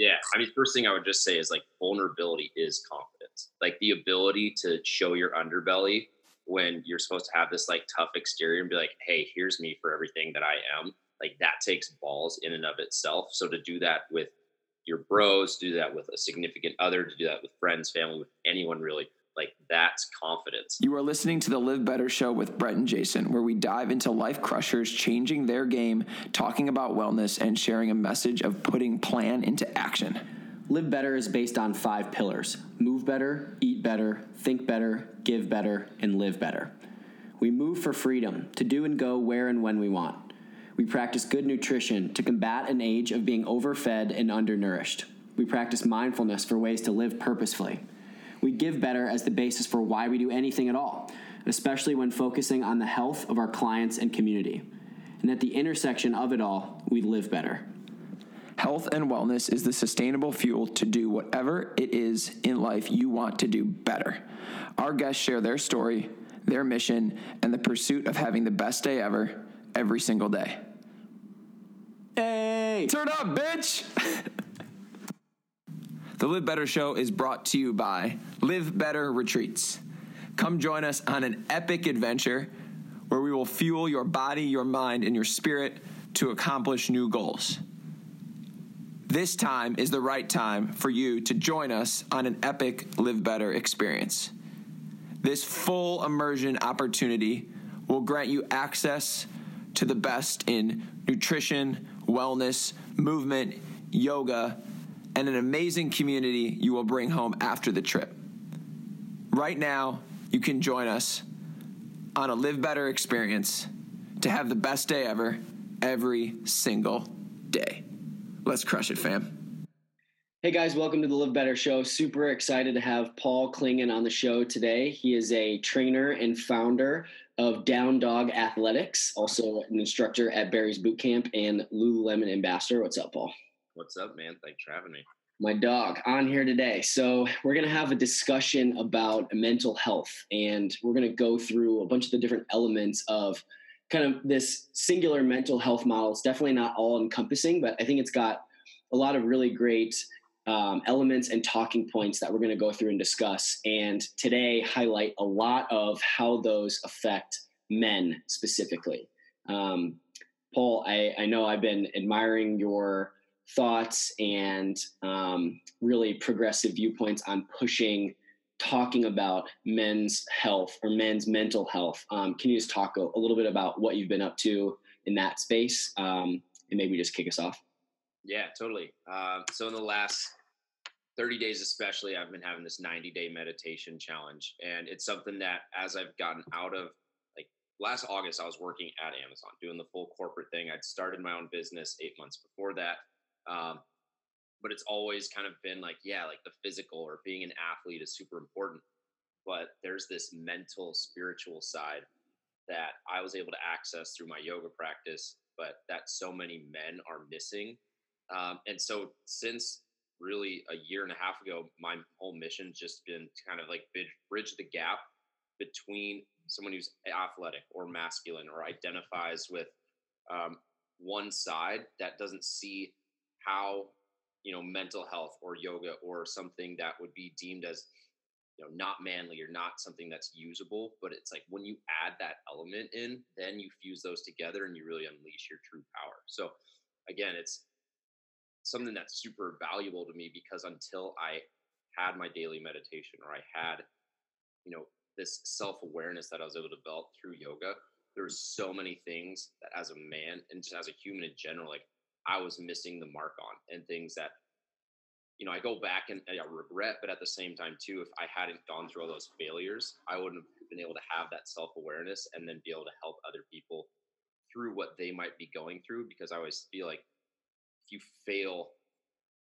Yeah. I mean, first thing I would just say is like vulnerability is confidence. Like the ability to show your underbelly when you're supposed to have this like tough exterior and be like, hey, here's me for everything that I am. Like that takes balls in and of itself. So to do that with your bros, do that with a significant other, to do that with friends, family, with anyone really, like that's confidence. You are listening to the Live Better show with Brett and Jason, where we dive into life crushers changing their game, talking about wellness, and sharing a message of putting plan into action. Live Better is based on five pillars move better, eat better, think better, give better, and live better. We move for freedom to do and go where and when we want. We practice good nutrition to combat an age of being overfed and undernourished. We practice mindfulness for ways to live purposefully. We give better as the basis for why we do anything at all, especially when focusing on the health of our clients and community. And at the intersection of it all, we live better. Health and wellness is the sustainable fuel to do whatever it is in life you want to do better. Our guests share their story, their mission, and the pursuit of having the best day ever every single day. Hey! Turn up, bitch! the Live Better Show is brought to you by Live Better Retreats. Come join us on an epic adventure where we will fuel your body, your mind, and your spirit to accomplish new goals. This time is the right time for you to join us on an epic Live Better experience. This full immersion opportunity will grant you access to the best in nutrition, wellness, movement, yoga, and an amazing community you will bring home after the trip. Right now, you can join us on a Live Better experience to have the best day ever every single day. Let's crush it, fam. Hey guys, welcome to the Live Better Show. Super excited to have Paul Klingen on the show today. He is a trainer and founder of Down Dog Athletics, also an instructor at Barry's Boot Camp and Lululemon ambassador. What's up, Paul? What's up, man? Thanks for having me. My dog on here today. So, we're going to have a discussion about mental health, and we're going to go through a bunch of the different elements of kind of this singular mental health model. It's definitely not all encompassing, but I think it's got a lot of really great um, elements and talking points that we're going to go through and discuss. And today, highlight a lot of how those affect men specifically. Um, Paul, I, I, know I've been admiring your thoughts and um, really progressive viewpoints on pushing talking about men's health or men's mental health. Um, can you just talk a, a, little bit about what you've been up to in that space um, and maybe just kick us off? Yeah, totally. Uh, so in the last 30 days, especially, I've been having this 90 day meditation challenge. And it's something that as I've gotten out of like last August, I was working at Amazon doing the full corporate thing. I'd started my own business eight months before that. Um, but it's always kind of been like, yeah, like the physical or being an athlete is super important. But there's this mental, spiritual side that I was able to access through my yoga practice, but that so many men are missing um, and so since really a year and a half ago, my whole mission's just been to kind of like bridge the gap between someone who's athletic or masculine or identifies with um, one side that doesn't see how you know mental health or yoga or something that would be deemed as you know not manly or not something that's usable but it's like when you add that element in then you fuse those together and you really unleash your true power. So again it's something that's super valuable to me because until I had my daily meditation or I had, you know, this self awareness that I was able to develop through yoga, there was so many things that as a man and just as a human in general, like I was missing the mark on and things that, you know, I go back and I regret, but at the same time too, if I hadn't gone through all those failures, I wouldn't have been able to have that self awareness and then be able to help other people through what they might be going through because I always feel like if you fail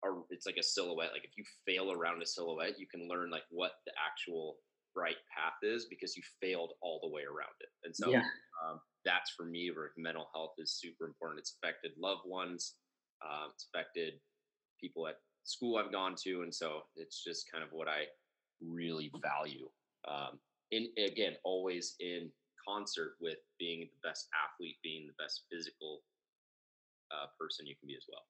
or it's like a silhouette like if you fail around a silhouette you can learn like what the actual right path is because you failed all the way around it and so yeah. um, that's for me where mental health is super important it's affected loved ones uh, it's affected people at school i've gone to and so it's just kind of what i really value um, in again always in concert with being the best athlete being the best physical uh, person you can be as well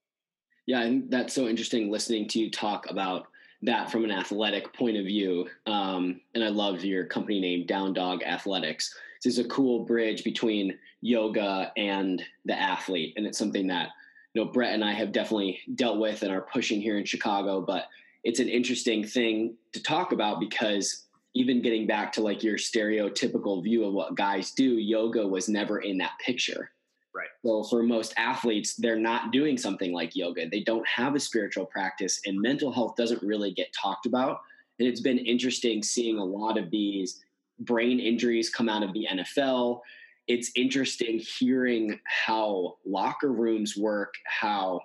Yeah, and that's so interesting listening to you talk about that from an athletic point of view. Um, and I love your company name, Down Dog Athletics. This is a cool bridge between yoga and the athlete, and it's something that you know Brett and I have definitely dealt with and are pushing here in Chicago. But it's an interesting thing to talk about because even getting back to like your stereotypical view of what guys do, yoga was never in that picture. Right. So for most athletes, they're not doing something like yoga. They don't have a spiritual practice, and mental health doesn't really get talked about. And it's been interesting seeing a lot of these brain injuries come out of the NFL. It's interesting hearing how locker rooms work, how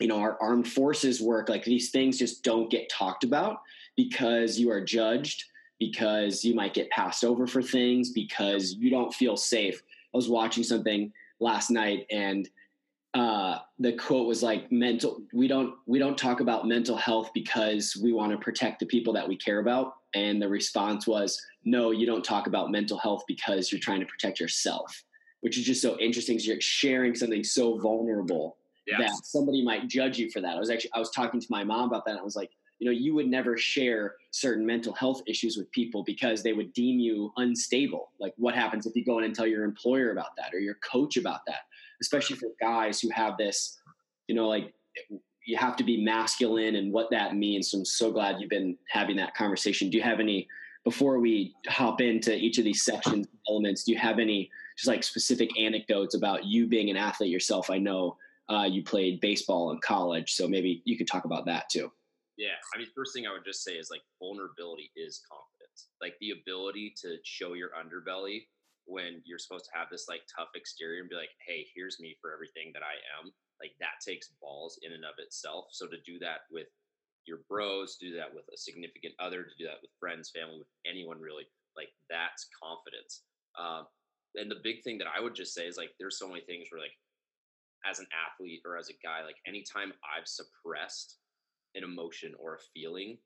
you know our armed forces work. Like these things just don't get talked about because you are judged, because you might get passed over for things, because you don't feel safe. I was watching something last night and uh, the quote was like mental we don't we don't talk about mental health because we want to protect the people that we care about. And the response was no you don't talk about mental health because you're trying to protect yourself which is just so interesting because you're sharing something so vulnerable yes. that somebody might judge you for that. I was actually i was talking to my mom about that and i was like you know you would never share certain mental health issues with people because they would deem you unstable. Like what happens if you go in and tell your employer about that or your coach about that especially for guys who have this you know like you have to be masculine and what that means. So i'm so glad you've been having that conversation. Do you have any before we hop into each of these sections elements do you have any just like specific anecdotes about you being an athlete yourself? I know uh, you played baseball in college so maybe you could talk about that too. Yeah, I mean, first thing I would just say is like vulnerability is confidence. Like the ability to show your underbelly when you're supposed to have this like tough exterior and be like, "Hey, here's me for everything that I am." Like that takes balls in and of itself. So to do that with your bros, do that with a significant other, to do that with friends, family, with anyone really, like that's confidence. Um, and the big thing that I would just say is like, there's so many things where like, as an athlete or as a guy, like anytime I've suppressed an emotion or a feeling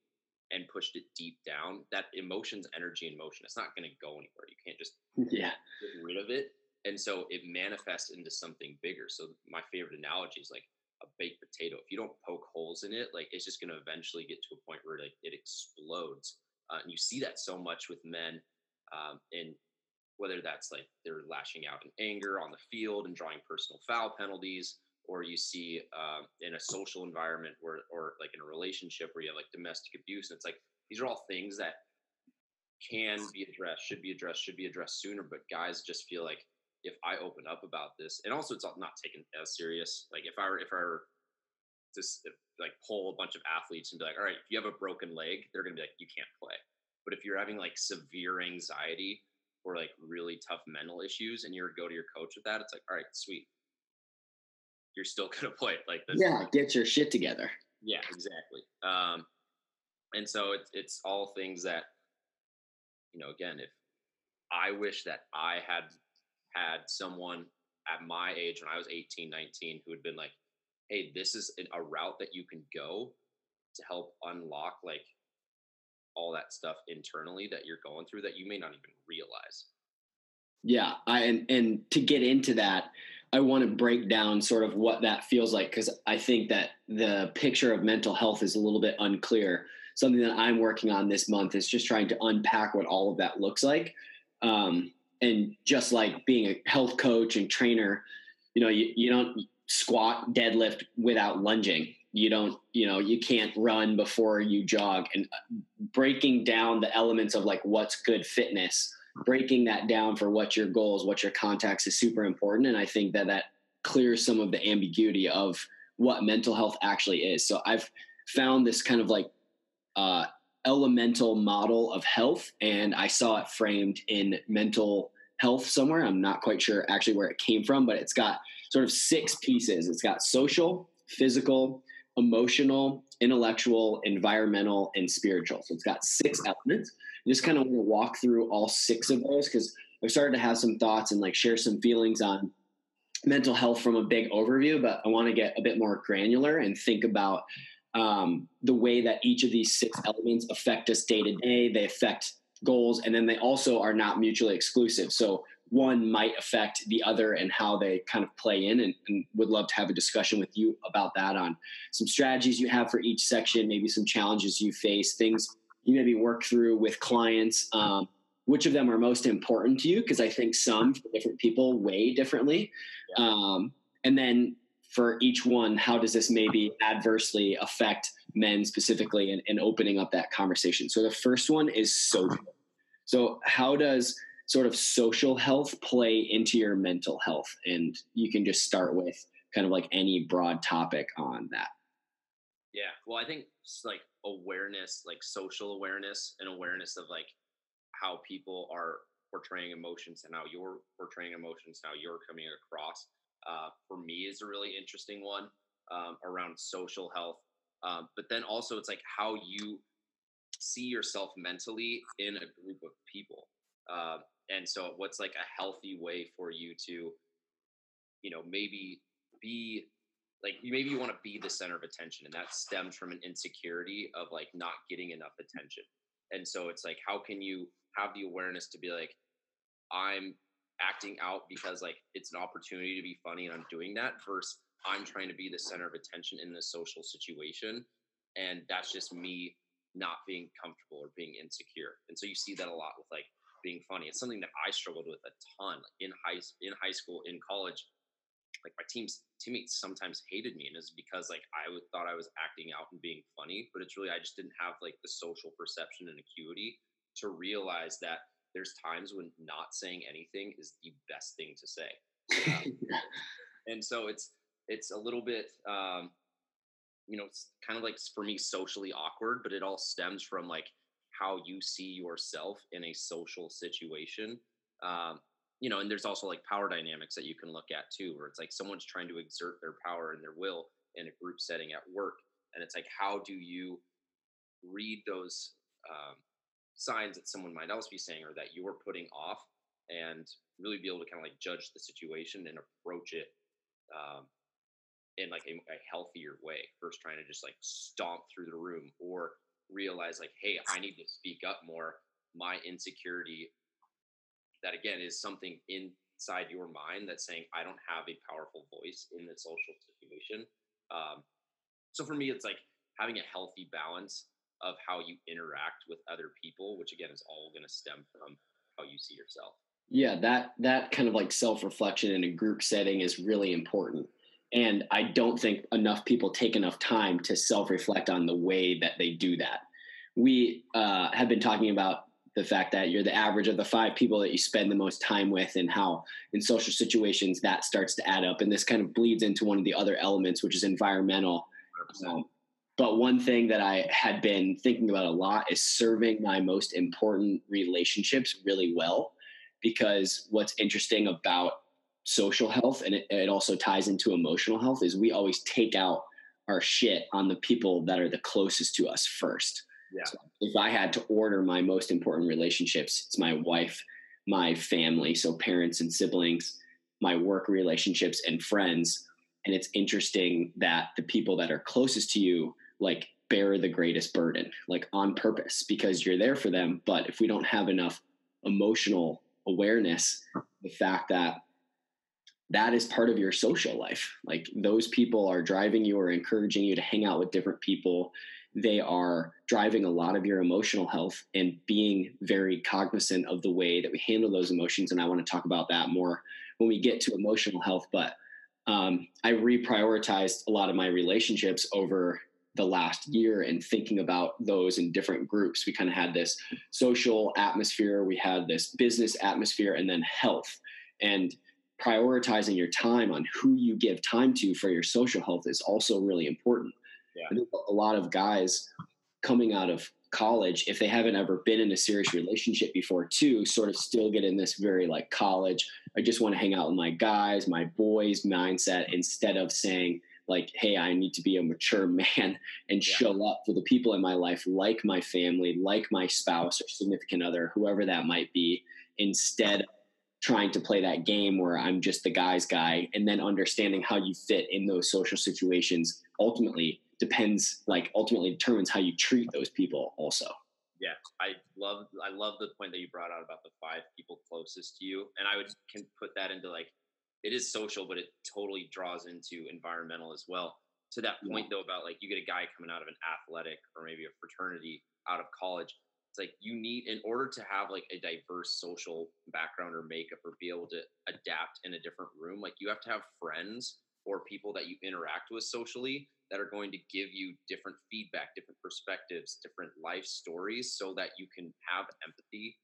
and pushed it deep down, that emotion's energy in motion. It's not going to go anywhere. You can't just yeah get rid of it. And so it manifests into something bigger. So my favorite analogy is like a baked potato. If you don't poke holes in it, like it's just going to eventually get to a point where like it explodes. Uh, and you see that so much with men, um, and whether that's like they're lashing out in anger on the field and drawing personal foul penalties, or you see um, in a social environment where, or like in a relationship where you have like domestic abuse. And it's like these are all things that can be addressed, should be addressed, should be addressed sooner. But guys just feel like if I open up about this, and also it's not taken as serious. Like if I were, if I were just like pull a bunch of athletes and be like, all right, if you have a broken leg, they're gonna be like, you can't play. But if you're having like severe anxiety or like really tough mental issues, and you go to your coach with that, it's like, all right, sweet, you're still to play like this. Yeah, get your shit together. Yeah, exactly. Um, and so it's it's all things that, you know, again, if I wish that I had had someone at my age when I was 18, 19 who had been like, hey, this is a route that you can go to help unlock like all that stuff internally that you're going through that you may not even realize. Yeah, I and and to get into that, I want to break down sort of what that feels like because I think that the picture of mental health is a little bit unclear. Something that I'm working on this month is just trying to unpack what all of that looks like. Um, and just like being a health coach and trainer, you know, you, you don't squat, deadlift without lunging. You don't, you know, you can't run before you jog. And uh, breaking down the elements of like what's good fitness breaking that down for what your goals, what your contacts is super important. And I think that that clears some of the ambiguity of what mental health actually is. So I've found this kind of like uh, elemental model of health, and I saw it framed in mental health somewhere. I'm not quite sure actually where it came from, but it's got sort of six pieces. It's got social, physical, emotional, intellectual, environmental, and spiritual. So it's got six elements just kind of want to walk through all six of those because I've started to have some thoughts and like share some feelings on mental health from a big overview, but I want to get a bit more granular and think about um, the way that each of these six elements affect us day to day. They affect goals, and then they also are not mutually exclusive. So one might affect the other and how they kind of play in and, and, would love to have a discussion with you about that on some strategies you have for each section maybe some challenges you face things you maybe work through with clients um, which of them are most important to you because i think some for different people weigh differently yeah. um, and then for each one how does this maybe adversely affect men specifically and, and opening up that conversation so the first one is social so how does sort of social health play into your mental health? And you can just start with kind of like any broad topic on that. Yeah. Well, I think like awareness, like social awareness and awareness of like how people are portraying emotions and how you're portraying emotions, how you're coming across, uh, for me is a really interesting one um, around social health. Um, but then also it's like how you see yourself mentally in a group of people. Uh, and so what's like a healthy way for you to you know maybe be like maybe you want to be the center of attention and that stems from an insecurity of like not getting enough attention and so it's like how can you have the awareness to be like i'm acting out because like it's an opportunity to be funny and i'm doing that versus i'm trying to be the center of attention in this social situation and that's just me not being comfortable or being insecure and so you see that a lot with like being funny. It's something that I struggled with a ton like in high in high school, in college. Like my team's teammates sometimes hated me, and it's because like I would, thought I was acting out and being funny, but it's really I just didn't have like the social perception and acuity to realize that there's times when not saying anything is the best thing to say. Um, and so it's it's a little bit um, you know it's kind of like for me socially awkward, but it all stems from like how you see yourself in a social situation. Um, you know, and there's also like power dynamics that you can look at too, where it's like someone's trying to exert their power and their will in a group setting at work. And it's like, how do you read those um, signs that someone might else be saying or that you're putting off and really be able to kind of like judge the situation and approach it um, in like a, a healthier way versus trying to just like stomp through the room or realize like hey i need to speak up more my insecurity that again is something inside your mind that's saying i don't have a powerful voice in the social situation um, so for me it's like having a healthy balance of how you interact with other people which again is all going to stem from how you see yourself yeah that that kind of like self-reflection in a group setting is really important and I don't think enough people take enough time to self reflect on the way that they do that. We uh, have been talking about the fact that you're the average of the five people that you spend the most time with, and how in social situations that starts to add up. And this kind of bleeds into one of the other elements, which is environmental. Um, but one thing that I had been thinking about a lot is serving my most important relationships really well. Because what's interesting about social health and it, it also ties into emotional health is we always take out our shit on the people that are the closest to us first. Yeah. So if I had to order my most important relationships, it's my wife, my family, so parents and siblings, my work relationships and friends. And it's interesting that the people that are closest to you like bear the greatest burden, like on purpose, because you're there for them. But if we don't have enough emotional awareness, the fact that that is part of your social life. Like those people are driving you or encouraging you to hang out with different people. They are driving a lot of your emotional health and being very cognizant of the way that we handle those emotions. And I want to talk about that more when we get to emotional health. But um, I reprioritized a lot of my relationships over the last year and thinking about those in different groups. We kind of had this social atmosphere, we had this business atmosphere, and then health. And prioritizing your time on who you give time to for your social health is also really important. Yeah. a lot of guys coming out of college, if they haven't ever been in a serious relationship before, too, sort of still get in this very like college, I just want to hang out with my guys, my boys mindset, instead of saying, like, hey, I need to be a mature man and yeah. show up for the people in my life, like my family, like my spouse or significant other, whoever that might be, instead trying to play that game where I'm just the guy's guy and then understanding how you fit in those social situations ultimately depends like ultimately determines how you treat those people also. Yeah, I love I love the point that you brought out about the five people closest to you, and I would can put that into like it is social, but it totally draws into environmental as well. To that point though, about like you get a guy coming out of an athletic or maybe a fraternity out of college, it's like you need in order to have like a diverse social background or makeup or be able to adapt in a different room, like you have to have friends or people that you interact with socially that are going to give you different feedback, different perspectives, different life stories so that you can have empathy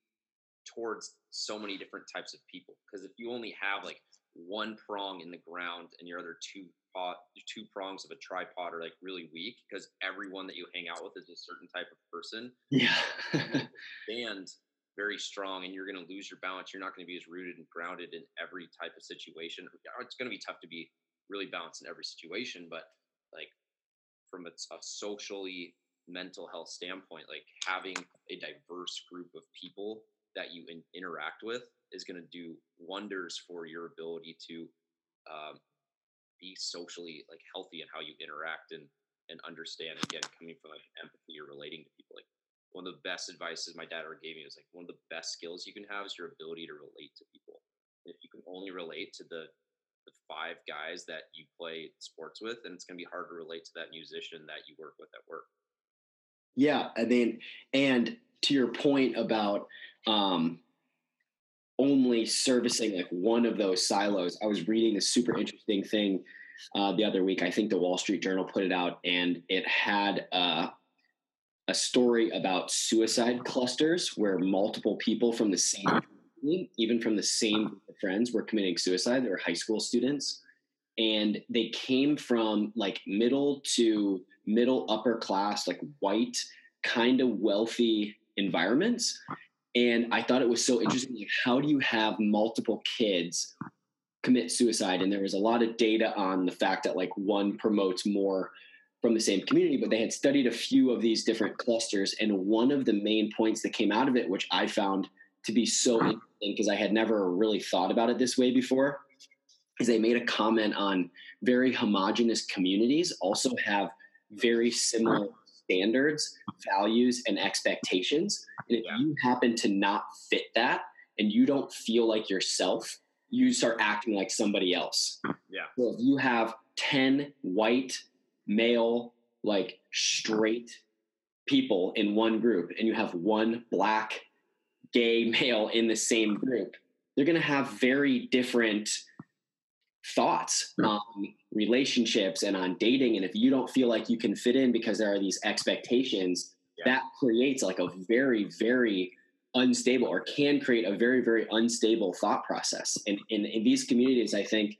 towards so many different types of people. Because if you only have like one prong in the ground and your other two pot, two prongs of a tripod are like really weak because everyone that you hang out with is a certain type of person. Yeah. and very strong and you're going to lose your balance. You're not going to be as rooted and grounded in every type of situation. It's going to be tough to be really balanced in every situation, but like from a, a socially mental health standpoint, like having a diverse group of people that you in, interact with is going to do wonders for your ability to um, be socially like healthy and how you interact and and understand again coming from like empathy or relating to people like one of the best advices my dad ever gave me was like one of the best skills you can have is your ability to relate to people. If you can only relate to the the five guys that you play sports with, and it's going to be hard to relate to that musician that you work with at work. Yeah, I mean, and to your point about um, only servicing like one of those silos, I was reading this super interesting thing uh, the other week. I think the Wall Street Journal put it out, and it had uh, a story about suicide clusters where multiple people from the same even from the same uh-huh. friends, were committing suicide. They were high school students. And they came from like middle to middle upper class, like white, kind of wealthy environments. And I thought it was so interesting. Like, how do you have multiple kids commit suicide? And there was a lot of data on the fact that like one promotes more from the same community, but they had studied a few of these different clusters. And one of the main points that came out of it, which I found to be so uh-huh. Interesting because I had never really thought about it this way before. Is they made a comment on very homogenous communities also have very similar standards, values, and expectations. And if yeah. you happen to not fit that and you don't feel like yourself, you start acting like somebody else. Yeah. So if you have 10 white, male, like straight people in one group and you have one black gay male in the same group, they're going to have very different thoughts on relationships and on dating. And if you don't feel like you can fit in because there are these expectations, yeah. that creates like a very, very unstable or can create a very, very unstable thought process. And in, in these communities, I think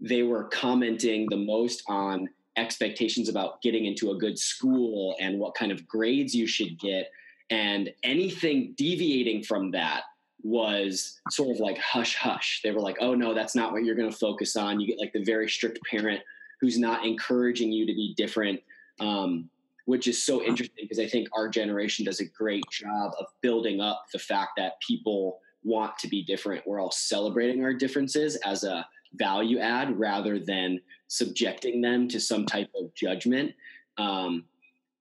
they were commenting the most on expectations about getting into a good school and what kind of grades you should get and anything deviating from that was sort of like hush hush. They were like, oh no, that's not what you're going to focus on. You get like the very strict parent who's not encouraging you to be different, um, which is so interesting because I think our generation does a great job of building up the fact that people want to be different. We're all celebrating our differences as a value add rather than subjecting them to some type of judgment. Um,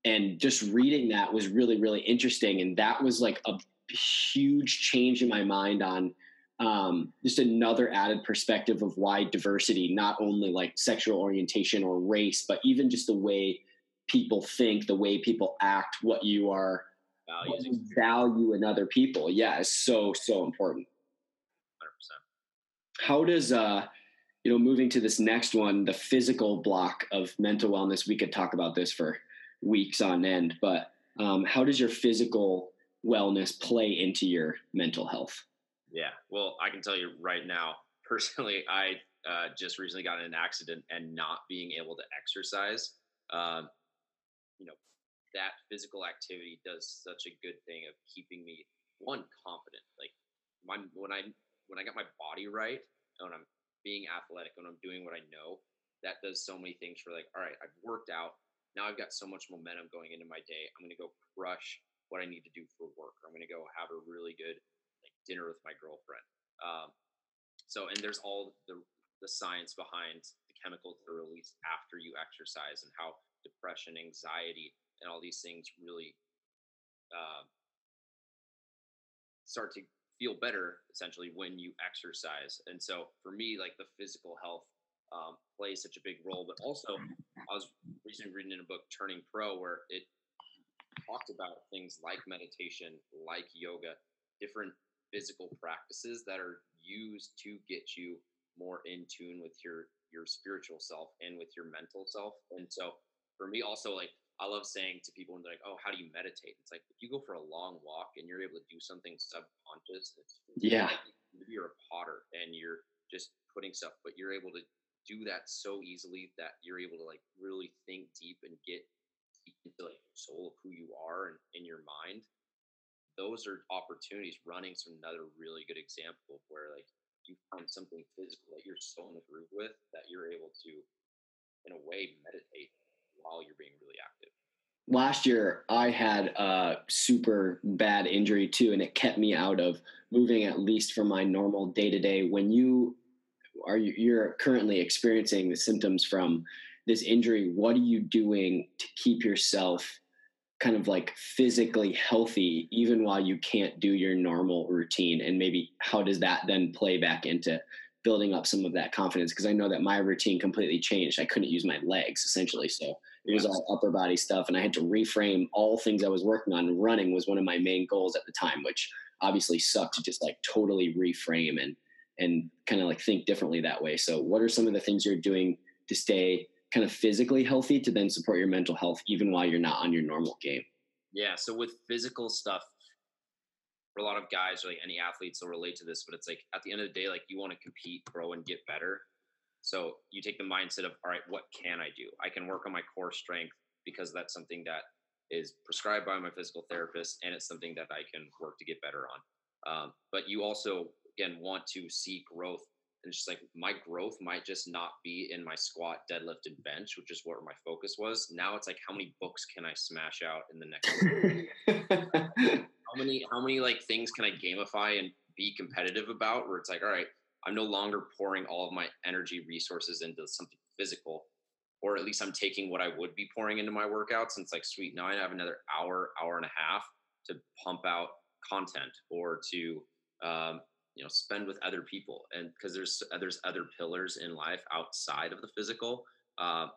and just reading that was really really interesting and that was like a huge change in my mind on um, just another added perspective of why diversity not only like sexual orientation or race but even just the way people think the way people act what you are what you value in other people. Yeah is so so important. 100% how does uh you know moving to this next one the physical block of mental wellness we could talk about this for weeks on end. But um, how does your physical wellness play into your mental health? Yeah, well, I can tell you right now, personally, I uh, just recently got in an accident and not being able to exercise. Um, you know, that physical activity does such a good thing of keeping me one confident. Like my, when I when I got my body right, when I'm being athletic, when I'm doing what I know, that does so many things for like, all right, I've worked out, now I've got so much momentum going into my day. I'm going to go crush what I need to do for work. I'm going to go have a really good like dinner with my girlfriend. Um, so, and there's all the the science behind the chemicals that are released after you exercise and how depression, anxiety, and all these things really uh, start to feel better essentially when you exercise. And so for me, like the physical health um, plays such a big role. But also, I was recently reading in a book, Turning Pro, where it talked about things like meditation, like yoga, different physical practices that are used to get you more in tune with your your spiritual self and with your mental self. And so for me also like I love saying to people when they're like, "Oh, how do you meditate?" It's like if you go for a long walk and you're able to do something subconscious, it's yeah. Like you're a potter and you're just putting stuff, but you're able to do that so easily that you're able to like really think deep and get into like the soul of who you are and in your mind. Those are opportunities. Running's another really good example of where like you find something physical that you're so in the groove with that you're able to, in a way, meditate while you're being really active. Last year, I had a super bad injury too, and it kept me out of moving at least from my normal day to day. When you are you're currently experiencing the symptoms from this injury, what are you doing to keep yourself kind of like physically healthy even while you can't do your normal routine? And maybe how does that then play back into building up some of that confidence? Because i know that my routine completely changed. I couldn't use my legs essentially so it was all upper body stuff, and I had to reframe all things I was working on. Running was one of my main goals at the time, which obviously sucked to just like totally reframe and and kind of like think differently that way. So, what are some of the things you're doing to stay kind of physically healthy to then support your mental health even while you're not on your normal game? Yeah. So with physical stuff, for a lot of guys like any athletes will relate to this, but it's like at the end of the day, like you want to compete, grow, and get better. So you take the mindset of, all right, what can I do? I can work on my core strength because that's something that is prescribed by my physical therapist and it's something that I can work to get better on. Um, but you also, again, want to see growth. And it's just like my growth might just not be in my squat, deadlift, and bench, which is where my focus was. Now it's like, how many books can I smash out in the next? how many, how many like things can I gamify and be competitive about? Where it's like, all right, I'm no longer pouring all of my energy resources into something physical, or at least I'm taking what I would be pouring into my workouts. And it's like, sweet, now I have another hour, hour and a half to pump out content or to, um, you know, spend with other people. And because there's there's other pillars in life outside of the physical. Uh,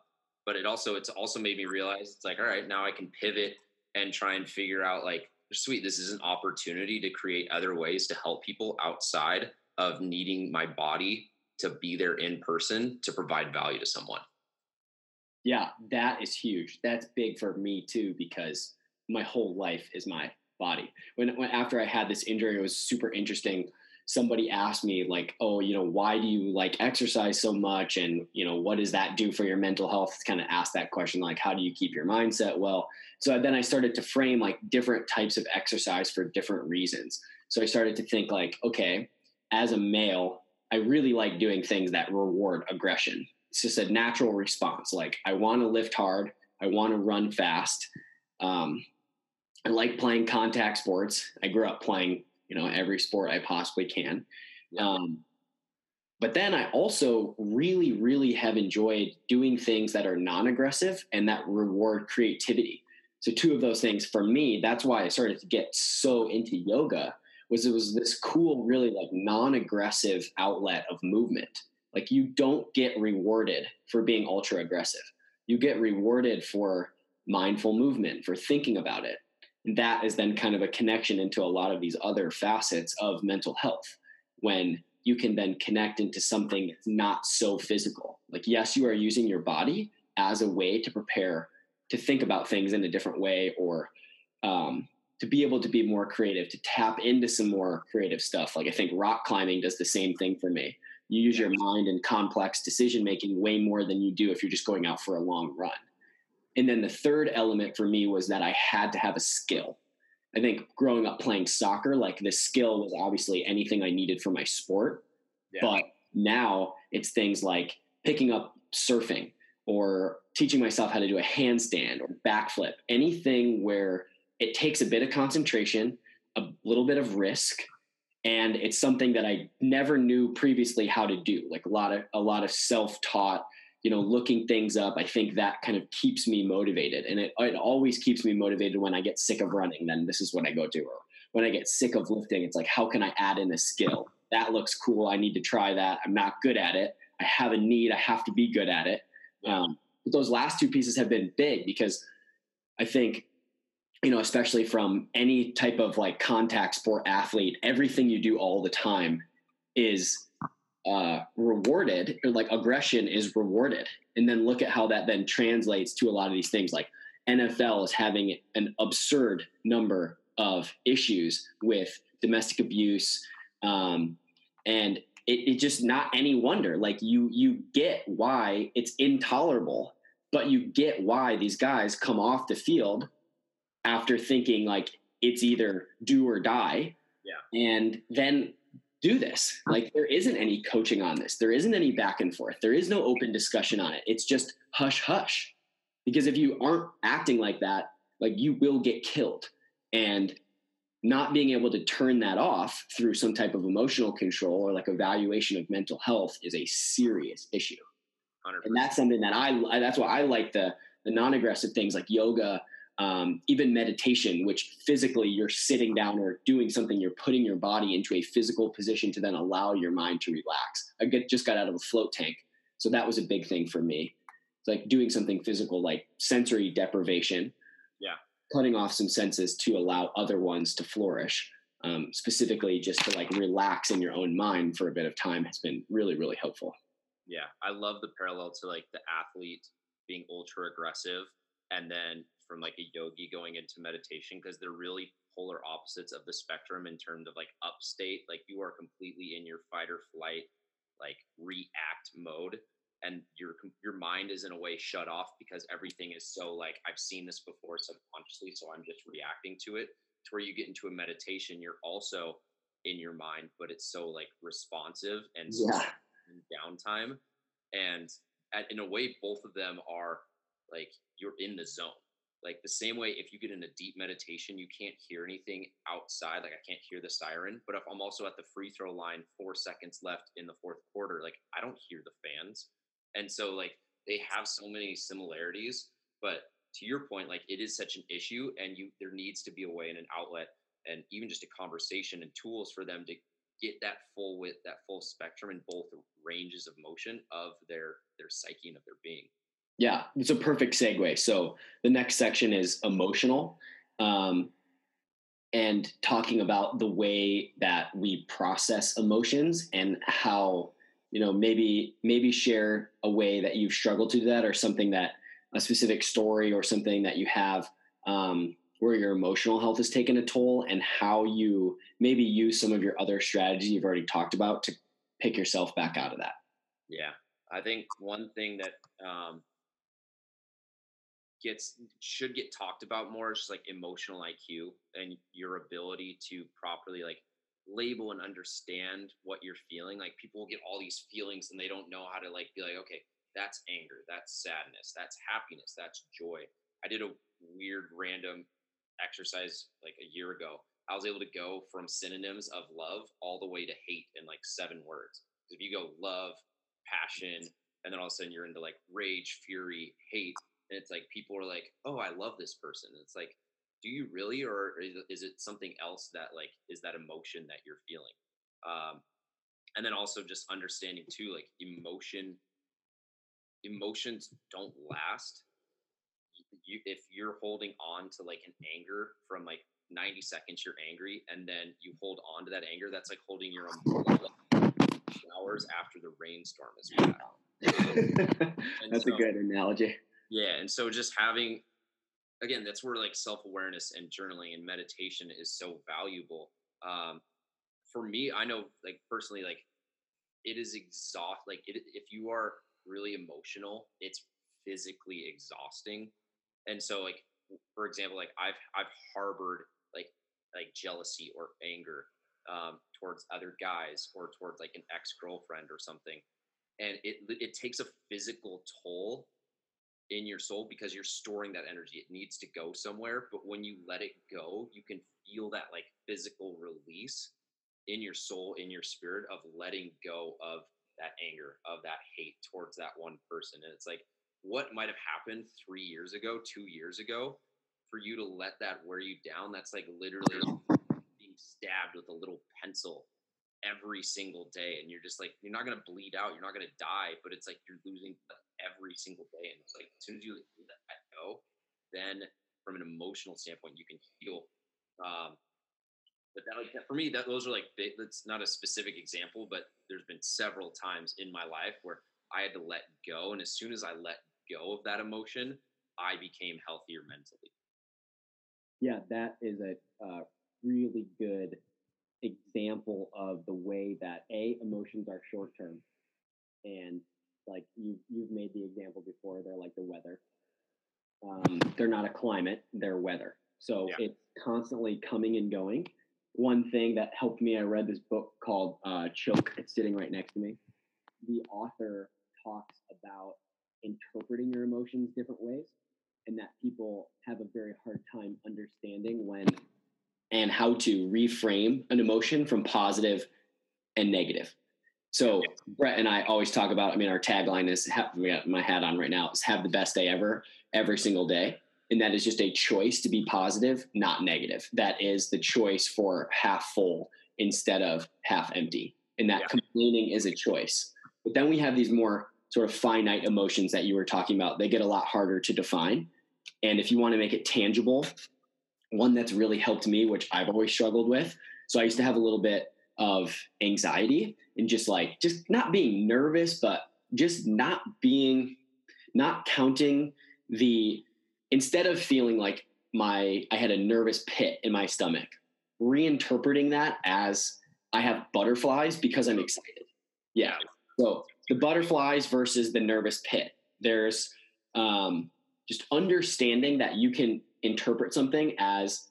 but it also it's also made me realize it's like, all right, now I can pivot and try and figure out like, sweet, this is an opportunity to create other ways to help people outside of needing my body to be there in person to provide value to someone. Yeah, that is huge. That's big for me too because my whole life is my body. When, when after I had this injury, it was super interesting. Somebody asked me like, "Oh, you know, why do you like exercise so much and, you know, what does that do for your mental health?" Kind of ask that question like, "How do you keep your mindset well?" So then I started to frame like different types of exercise for different reasons. So I started to think like, okay, as a male, I really like doing things that reward aggression. It's just a natural response. Like I want to lift hard, I want to run fast. Um, I like playing contact sports. I grew up playing, you know, every sport I possibly can. Um, but then I also really, really have enjoyed doing things that are non-aggressive and that reward creativity. So two of those things for me, that's why I started to get so into yoga was it was this cool, really like non-aggressive outlet of movement. Like you don't get rewarded for being ultra aggressive. You get rewarded for mindful movement, for thinking about it. That is then kind of a connection into a lot of these other facets of mental health when you can then connect into something that's not so physical. Like, yes, you are using your body as a way to prepare to think about things in a different way or um, to be able to be more creative, to tap into some more creative stuff. Like I think rock climbing does the same thing for me. You use your mind and complex decision making way more than you do if you're just going out for a long run. And then the third element for me was that I had to have a skill. I think growing up playing soccer, like the skill was obviously anything I needed for my sport. Yeah. But now it's things like picking up surfing or teaching myself how to do a handstand or backflip, anything where it takes a bit of concentration, a little bit of risk, and it's something that I never knew previously how to do. Like a lot of a lot of self-taught you know, looking things up, I think that kind of keeps me motivated. And it, it always keeps me motivated when I get sick of running, then this is what I go to. Or when I get sick of lifting, it's like, how can I add in a skill? That looks cool. I need to try that. I'm not good at it. I have a need. I have to be good at it. Um, but those last two pieces have been big because I think, you know, especially from any type of like contact sport athlete, everything you do all the time is uh, rewarded or like aggression is rewarded. And then look at how that then translates to a lot of these things like nfl is having an absurd number of issues with domestic abuse um, and it, it just not any wonder. Like you you get why it's intolerable but you get why these guys come off the field after thinking like it's either do or die. Yeah. And then do this. Like there isn't any coaching on this. There isn't any back and forth. There is no open discussion on it. It's just hush hush. Because if you aren't acting like that, like you will get killed. And not being able to turn that off through some type of emotional control or like evaluation of mental health is a serious issue. 100%. And that's something that I that's why I like the the non-aggressive things like yoga um, even meditation, which physically you're sitting down or doing something, you're putting your body into a physical position to then allow your mind to relax. I get, just got out of a float tank. So that was a big thing for me. It's like doing something physical, like sensory deprivation. Yeah. Cutting off some senses to allow other ones to flourish. Um, specifically, just to like relax in your own mind for a bit of time has been really, really helpful. Yeah. I love the parallel to like the athlete being ultra aggressive and then from like a yogi going into meditation because they're really polar opposites of the spectrum in terms of like upstate like you are completely in your fight or flight like react mode and your your mind is in a way shut off because everything is so like I've seen this before subconsciously so I'm just reacting to it to where you get into a meditation you're also in your mind but it's so like responsive and yeah. downtime and at, in a way both of them are like you're in the zone like the same way if you get in a deep meditation you can't hear anything outside like i can't hear the siren but if i'm also at the free throw line four seconds left in the fourth quarter like i don't hear the fans. And so like they have so many similarities but to your point like it is such an issue and you there needs to be a way and an outlet and even just a conversation and tools for them to get that full width that full spectrum in both ranges of motion of their their psyche and of their being yeah, it's a perfect segue. So the next section is emotional, um, and talking about the way that we process emotions and how you know maybe maybe share a way that you've struggled to do that or something that a specific story or something that you have um, where your emotional health has taken a toll and how you maybe use some of your other strategies you've already talked about to pick yourself back out of that. Yeah, I think one thing that um, gets should get talked about more is just like emotional IQ and your ability to properly like label and understand what you're feeling. Like people will get all these feelings and they don't know how to like be like, okay, that's anger, that's sadness, that's happiness, that's joy. I did a weird random exercise like a year ago. I was able to go from synonyms of love all the way to hate in like seven words. If you go love, passion, and then all of a sudden you're into like rage, fury, hate, and it's like people are like oh i love this person. It's like do you really or is it something else that like is that emotion that you're feeling? Um and then also just understanding too like emotion emotions don't last. You if you're holding on to like an anger from like 90 seconds you're angry and then you hold on to that anger that's like holding your umbrella hours after the rainstorm is that's so, a good analogy yeah, and so just having again, that's where like self-awareness and journaling and meditation is so valuable. Um, for me, I know like personally, like it is exhaust. Like it, if you are really emotional, it's physically exhausting. And so, like for example, like I've I've harbored like like jealousy or anger um, towards other guys or towards like an ex girlfriend or something, and it it takes a physical toll in your soul because you're storing that energy. It needs to go somewhere. But when you let it go, you can feel that like physical release in your soul, in your spirit of letting go of that anger, of that hate towards that one person. And it's like, what might have happened three years ago, two years ago, for you to let that wear you down? That's like literally being stabbed with a little pencil every single day. And you're just like, you're not going to bleed out, you're not going to die, but it's like you're losing every single day. And it's like, as soon as you let that go, then from an emotional standpoint, you can heal. Um, but that, like, for me, that those are like that's not a specific example, but there's been several times in my life where I had to let go, and as soon as I let go of that emotion, I became healthier mentally. Yeah, that is a uh, really good example of the way that a emotions are short term, and like you you've made the example before, they're like the weather. Um, they're not a climate; they're weather. So yeah. it's constantly coming and going one thing that helped me, I read this book called uh, Choke. It's sitting right next to me. The author talks about interpreting your emotions different ways, and that people have a very hard time understanding when and how to reframe an emotion from positive and negative. So Brett and I always talk about. I mean, our tagline is have, we got my hat on right now. Is have the best day ever every single day and that is just a choice to be positive, not negative. That is the choice for half full instead of half empty. And that yeah. complaining is a choice. But then we have these more sort of finite emotions that you were talking about. They get a lot harder to define. And if you want to make it tangible, one that's really helped me, which I've always struggled with. So I used to have a little bit of anxiety and just like, just not being nervous, but just not being, not counting the instead of feeling like my I had a nervous pit in my stomach, reinterpreting that as I have butterflies because I'm excited. Yeah. So the butterflies versus the nervous pit. There's um, just understanding that you can interpret something as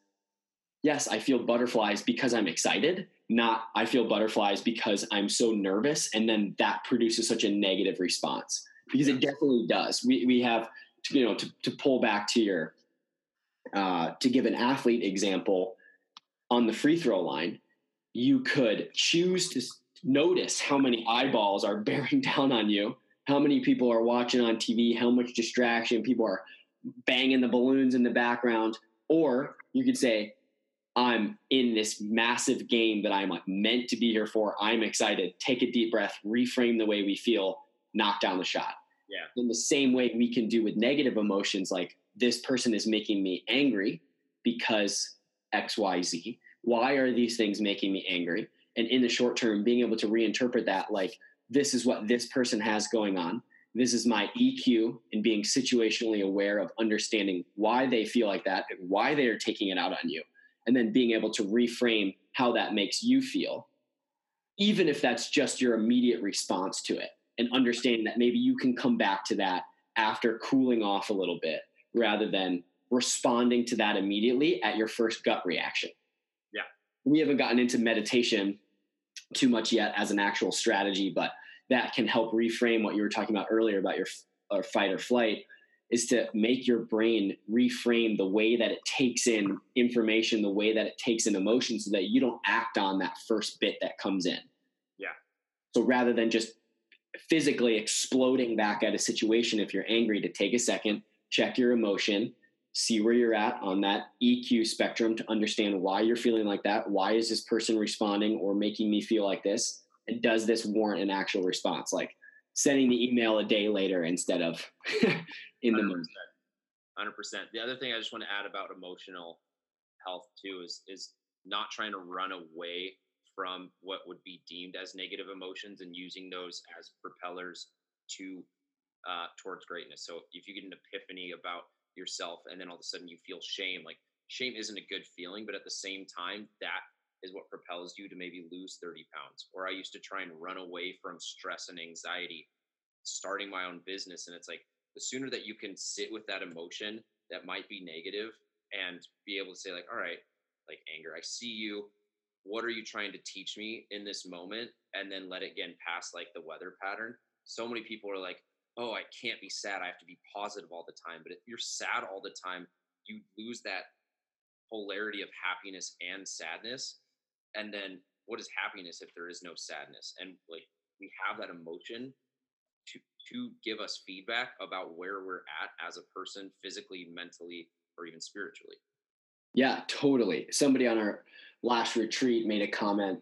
yes, I feel butterflies because I'm excited, not I feel butterflies because I'm so nervous. And then that produces such a negative response because it definitely does. We, we have to, you know to, to pull back to your uh, to give an athlete example on the free throw line you could choose to notice how many eyeballs are bearing down on you how many people are watching on tv how much distraction people are banging the balloons in the background or you could say i'm in this massive game that i'm like meant to be here for i'm excited take a deep breath reframe the way we feel knock down the shot yeah. In the same way we can do with negative emotions, like this person is making me angry because XYZ. Why are these things making me angry? And in the short term, being able to reinterpret that like this is what this person has going on. This is my EQ and being situationally aware of understanding why they feel like that and why they are taking it out on you. And then being able to reframe how that makes you feel, even if that's just your immediate response to it and understanding that maybe you can come back to that after cooling off a little bit rather than responding to that immediately at your first gut reaction. Yeah. We haven't gotten into meditation too much yet as an actual strategy, but that can help reframe what you were talking about earlier about your or uh, fight or flight is to make your brain reframe the way that it takes in information, the way that it takes in emotion so that you don't act on that first bit that comes in. Yeah. So rather than just physically exploding back at a situation if you're angry to take a second, check your emotion, see where you're at on that EQ spectrum to understand why you're feeling like that. Why is this person responding or making me feel like this? And does this warrant an actual response? Like sending the email a day later instead of in 100%. the moment. Hundred percent. The other thing I just want to add about emotional health too is is not trying to run away from what would be deemed as negative emotions and using those as propellers to uh, towards greatness. So if you get an epiphany about yourself and then all of a sudden you feel shame, like shame isn't a good feeling, but at the same time, that is what propels you to maybe lose 30 pounds. Or I used to try and run away from stress and anxiety starting my own business. And it's like the sooner that you can sit with that emotion that might be negative and be able to say, like, all right, like anger, I see you. What are you trying to teach me in this moment? and then let it get past like the weather pattern. So many people are like oh i can't be sad. I have to be positive all the time. But if you're sad all the time you lose that polarity of happiness and sadness. And then what is happiness if there is no sadness? And like we have that emotion to give us feedback about where we're at as a person physically mentally or even spiritually. Yeah totally. Somebody on our last retreat made a comment.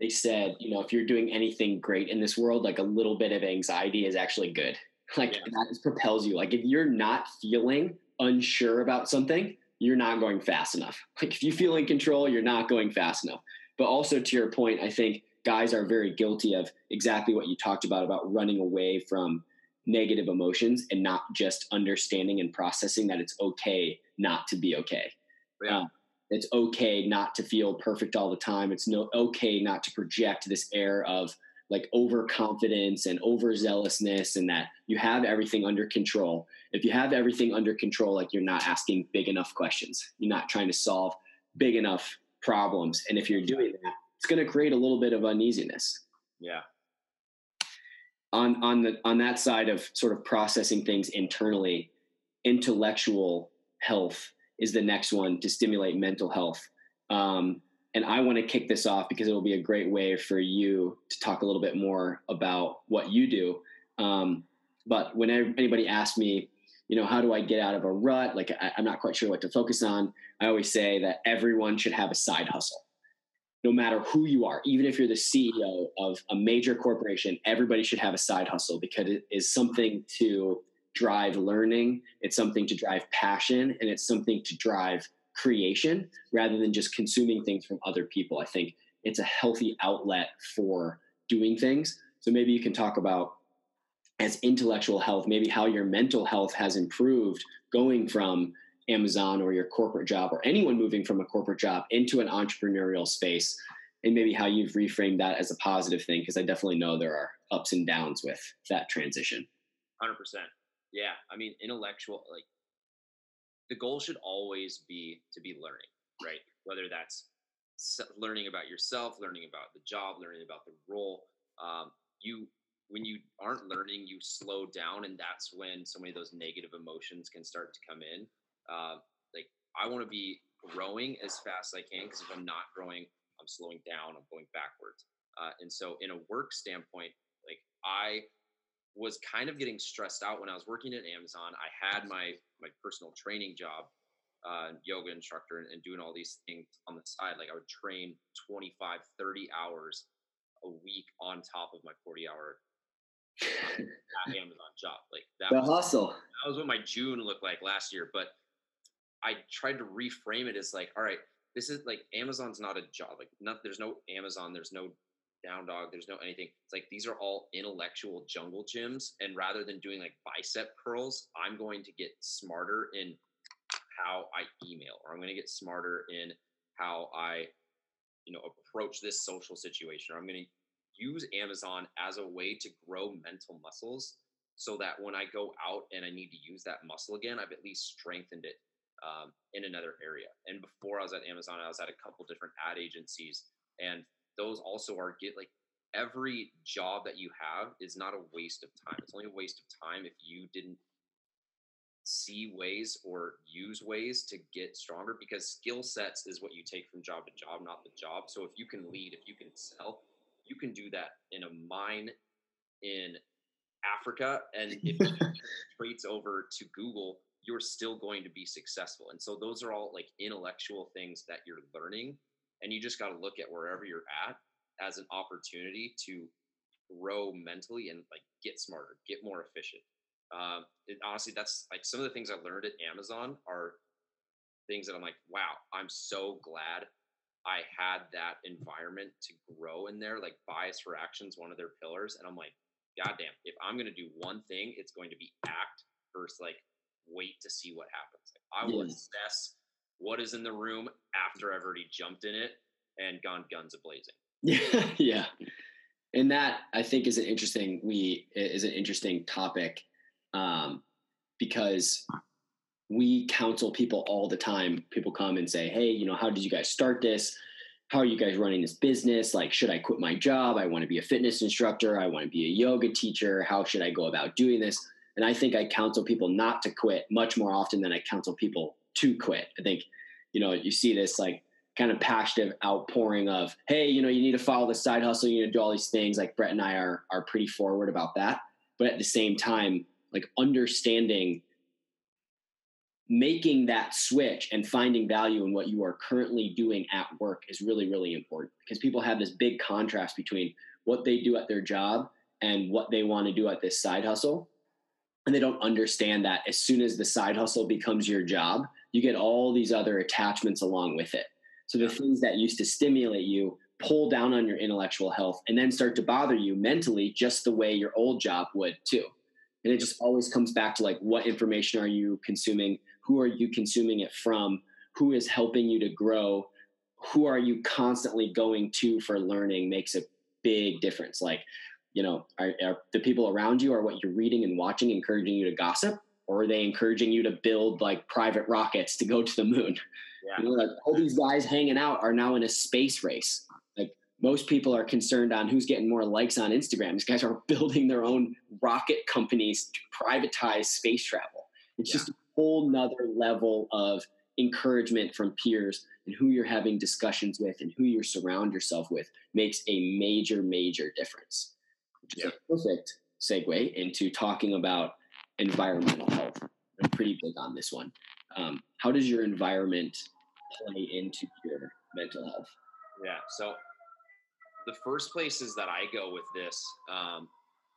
They said you know if you're doing anything great in this world like a little bit of anxiety is actually good. Like yeah. that propels you. Like if you're not feeling unsure about something you're not going fast enough. Like if you feel in control you're not going fast enough. But also to your point i think guys are very guilty of exactly what you talked about about running away from negative emotions and not just understanding and processing that it's okay not to be okay. Yeah. Um, it's okay not to feel perfect all the time. It's no okay not to project this air of like overconfidence and overzealousness and that you have everything under control. If you have everything under control, like you're not asking big enough questions. You're not trying to solve big enough problems. And if you're doing that, it's going to create a little bit of uneasiness. Yeah. On on the on that side of sort of processing things internally, intellectual health is the next one to stimulate mental health. Um, and I want to kick this off because it will be a great way for you to talk a little bit more about what you do. Um, but when anybody asks me, you know, how do I get out of a rut? Like I, I'm not quite sure what to focus on. I always say that everyone should have a side hustle no matter who you are, even if you're the CEO of a major corporation, everybody should have a side hustle because it is something to drive learning, it's something to drive passion, and it's something to drive creation rather than just consuming things from other people. I think it's a healthy outlet for doing things. So maybe you can talk about as intellectual health, maybe how your mental health has improved going from Amazon or your corporate job or anyone moving from a corporate job into an entrepreneurial space and maybe how you've reframed that as a positive thing because I definitely know there are ups and downs with that transition. 100%. Yeah, I mean intellectual like the goal should always be to be learning, right? Whether that's learning about yourself, learning about the job, learning about the role. Um, you when you aren't learning, you slow down, and that's when so many of those negative emotions can start to come in. Uh, like I want to be growing as fast as I can because if I'm not growing, I'm slowing down. I'm going backwards. Uh, and so, in a work standpoint, like I was kind of getting stressed out when I was working at Amazon. I had my my personal training job, uh, yoga instructor, and, and doing all these things on the side. Like I would train 25, 30 hours a week on top of my 40 hour Amazon job. Like that the was, hustle. That was what my June looked like last year. But I tried to reframe it as like, all right, this is like Amazon's not a job. Like, not there's no Amazon, there's no down dog, there's no anything. It's like these are all intellectual jungle gyms. And rather than doing like bicep curls, I'm going to get smarter in how I email, or I'm going to get smarter in how I, you know, approach this social situation, or I'm going to use Amazon as a way to grow mental muscles so that when I go out and I need to use that muscle again, I've at least strengthened it um, in another area. And before I was at Amazon, I was at a couple different ad agencies, and those also are get like every job that you have is not a waste of time. It's only a waste of time if you didn't see ways or use ways to get stronger because skill sets is what you take from job to job, not the job. So if you can lead, if you can sell, you can do that in a mine in Africa. And if you traits over to Google, you're still going to be successful. And so those are all like intellectual things that you're learning. And you just got to look at wherever you're at as an opportunity to grow mentally and like get smarter, get more efficient. Um, it, honestly, that's like some of the things I learned at Amazon are things that I'm like, wow, I'm so glad I had that environment to grow in there. Like bias for actions, one of their pillars. And I'm like, goddamn, if I'm going to do one thing, it's going to be act versus like wait to see what happens. Like, I will assess what is in the room after I've already jumped in it and gone guns a blazing. Yeah, yeah, and that I think is an interesting we is an interesting topic um, because we counsel people all the time. People come and say, "Hey, you know, how did you guys start this? How are you guys running this business? Like, should I quit my job? I want to be a fitness instructor. I want to be a yoga teacher. How should I go about doing this?" And I think I counsel people not to quit much more often than I counsel people to quit. I think, you know, you see this like kind of passionate outpouring of, hey, you know, you need to follow the side hustle, you need to do all these things. Like Brett and I are are pretty forward about that. But at the same time, like understanding making that switch and finding value in what you are currently doing at work is really, really important because people have this big contrast between what they do at their job and what they want to do at this side hustle. And they don't understand that as soon as the side hustle becomes your job, you get all these other attachments along with it. So the things that used to stimulate you pull down on your intellectual health and then start to bother you mentally just the way your old job would too. And it just always comes back to like what information are you consuming? Who are you consuming it from? Who is helping you to grow? Who are you constantly going to for learning makes a big difference. Like, you know, are, are the people around you are what you're reading and watching encouraging you to gossip? Or are they encouraging you to build like private rockets to go to the moon? Yeah. You know, like all these guys hanging out are now in a space race. Like most people are concerned on who's getting more likes on Instagram. These guys are building their own rocket companies to privatize space travel. It's yeah. just a whole nother level of encouragement from peers and who you're having discussions with and who you surround yourself with makes a major, major difference. Which is yeah. a perfect segue into talking about environmental health. I'm pretty big on this one. Um, how does your environment play into your mental health? Yeah. So the first places that I go with this, um,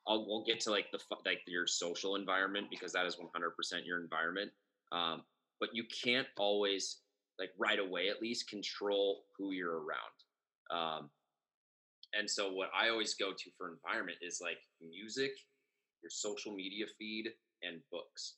I'll we'll get to like the like your social environment because that is 100% your environment. Um, but you can't always like right away at least control who you're around. Um, and so what I always go to for environment is like music, your social media feed, and books.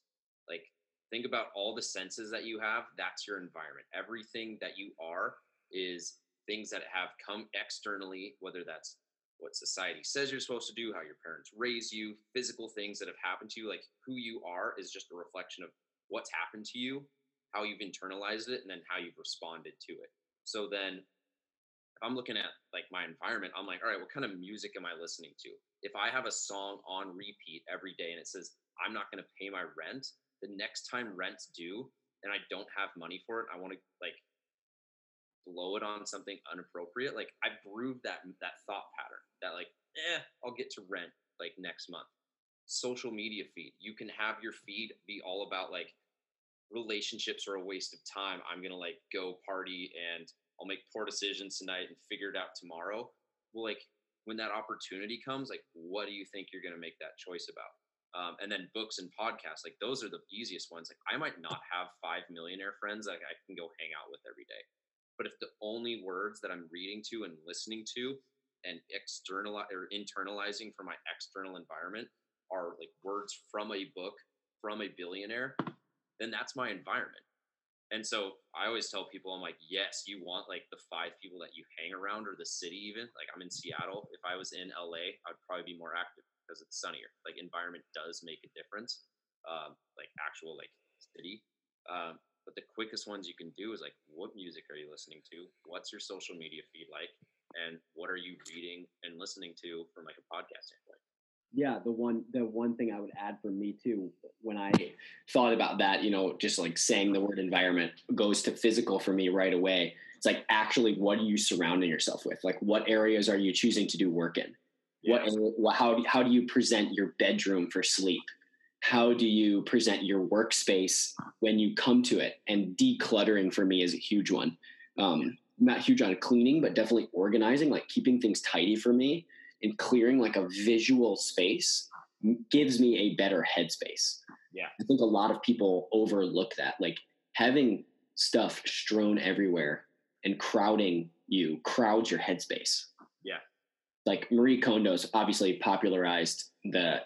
Like think about all the senses that you have. That's your environment. Everything that you are is things that have come externally, whether that's what society says you're supposed to do, how your parents raise you, physical things that have happened to you, like who you are is just a reflection of what's happened to you, how you've internalized it, and then how you've responded to it. So then if I'm looking at like my environment, I'm like, all right, what kind of music am I listening to? If I have a song on repeat every day and it says, I'm not going to pay my rent, the next time rent's due and I don't have money for it, I want to like blow it on something inappropriate. Like I proved that that thought pattern that like, eh, I'll get to rent like next month social media feed. You can have your feed be all about like relationships are a waste of time. I'm gonna like go party and I'll make poor decisions tonight and figure it out tomorrow. Well, like when that opportunity comes, like what do you think you're gonna make that choice about? Um, and then books and podcasts, like those are the easiest ones. Like I might not have five millionaire friends like I can go hang out with every day, but if the only words that I'm reading to and listening to and external or internalizing for my external environment are like words from a book from a billionaire, then that's my environment. And so I always tell people, I'm like, yes, you want like the five people that you hang around or the city, even. Like I'm in Seattle. If I was in LA, I'd probably be more active because it's sunnier. Like environment does make a difference, um, like actual like city. Um, but the quickest ones you can do is like, what music are you listening to? What's your social media feed like? And what are you reading and listening to from like a podcast standpoint? Yeah the one the one thing i would add for me too when i thought about that you know just like saying the word environment goes to physical for me right away. It's like actually what are you surrounding yourself with like what areas are you choosing to do work in? Yes. what how, how do you present your bedroom for sleep? How do you present your workspace when you come to it? And decluttering for me is a huge one. Um, not huge on cleaning but definitely organizing like keeping things tidy for me and clearing like a visual space gives me a better headspace. Yeah. I think a lot of people overlook that. Like having stuff strewn everywhere and crowding you crowds your headspace. Yeah. Like Marie Kondo's obviously popularized the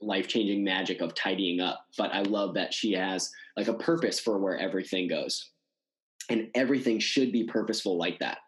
life changing magic of tidying up, but I love that she has like a purpose for where everything goes. And everything should be purposeful like that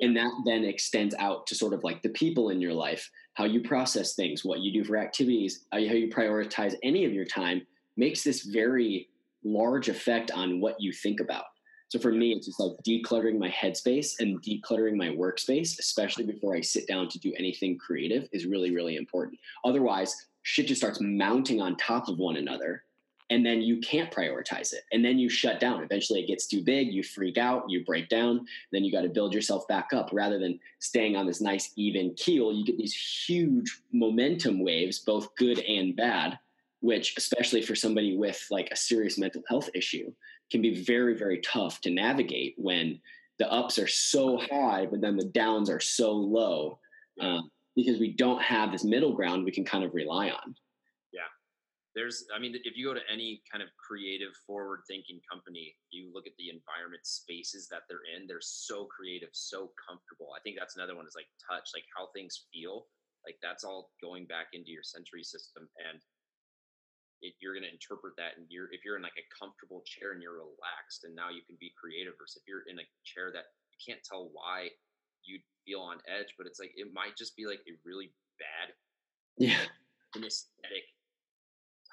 and that then extends out to sort of like the people in your life how you process things what you do for activities how you prioritize any of your time makes this very large effect on what you think about. So for me it's just like decluttering my headspace and decluttering my workspace especially before i sit down to do anything creative is really really important. Otherwise shit just starts mounting on top of one another and then you can't prioritize it. And then you shut down. Eventually it gets too big you freak out you break down. Then you got to build yourself back up. Rather than staying on this nice even keel you get these huge momentum waves both good and bad which especially for somebody with like a serious mental health issue can be very very tough to navigate when the ups are so high but then the downs are so low um, because we don't have this middle ground we can kind of rely on there's i mean if you go to any kind of creative forward thinking company you look at the environment spaces that they're in they're so creative so comfortable. I think that's another one is like touch like how things feel like that's all going back into your sensory system and it, you're going to interpret that and you're if you're in like a comfortable chair and you're relaxed and now you can be creative versus if you're in a chair that you can't tell why you feel on edge but it's like it might just be like a really bad yeah. aesthetic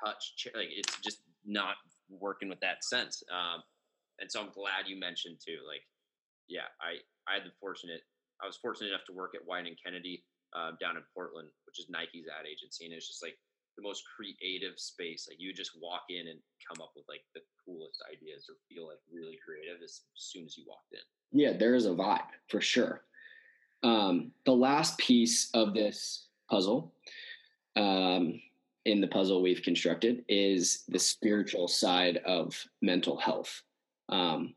touch like it's just not working with that sense um, and so i'm glad you mentioned too like yeah i i had the fortunate i was fortunate enough to work at Wieden and kennedy uh, down in portland which is nike's ad agency and it's just like the most creative space like you just walk in and come up with like the coolest ideas or feel like really creative as soon as you walked in. Yeah there is a vibe for sure. Um, the last piece of this puzzle um, in the puzzle we've constructed is the spiritual side of mental health. Um,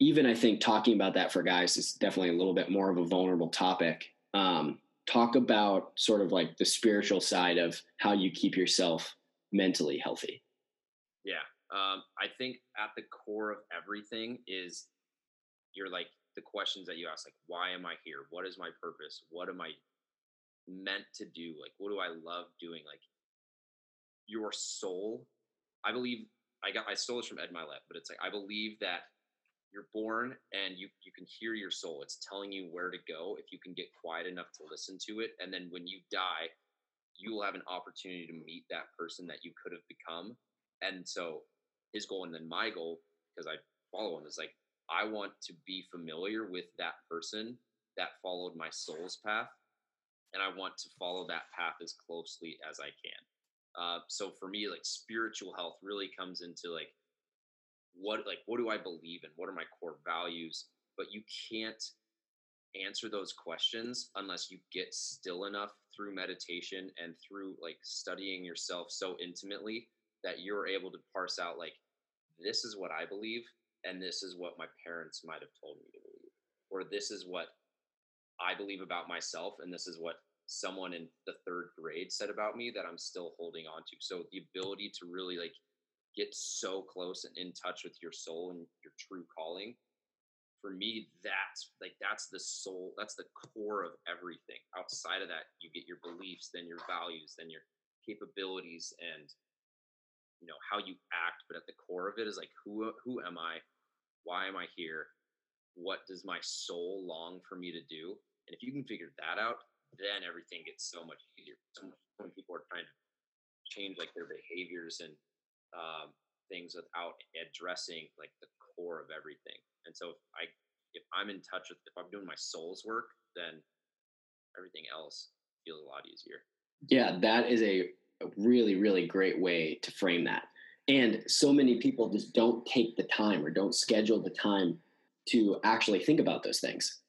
even I think talking about that for guys is definitely a little bit more of a vulnerable topic. Um, talk about sort of like the spiritual side of how you keep yourself mentally healthy. Yeah. Um, I think at the core of everything is you're like the questions that you ask, like, why am I here? What is my purpose? What am I meant to do? Like, what do I love doing? Like, your soul. I believe I got I stole this from Ed Mylett, but it's like I believe that you're born and you you can hear your soul. It's telling you where to go if you can get quiet enough to listen to it. And then when you die, you will have an opportunity to meet that person that you could have become. And so his goal and then my goal, because I follow him, is like I want to be familiar with that person that followed my soul's path. And I want to follow that path as closely as I can. Uh, so for me, like spiritual health really comes into like what like what do I believe in? What are my core values? But you can't answer those questions unless you get still enough through meditation and through like studying yourself so intimately that you're able to parse out like this is what I believe and this is what my parents might have told me to believe or this is what I believe about myself and this is what someone in the third grade said about me that I'm still holding on to. So the ability to really like get so close and in touch with your soul and your true calling for me that's like that's the soul that's the core of everything. Outside of that you get your beliefs then your values then your capabilities and you know how you act but at the core of it is like who who am i? Why am i here? What does my soul long for me to do? And if you can figure that out then everything gets so much easier. So when people are trying to change like their behaviors and um, things without addressing like the core of everything. And so if I if I'm in touch with if I'm doing my soul's work, then everything else feels a lot easier. Yeah, that is a really really great way to frame that. And so many people just don't take the time or don't schedule the time to actually think about those things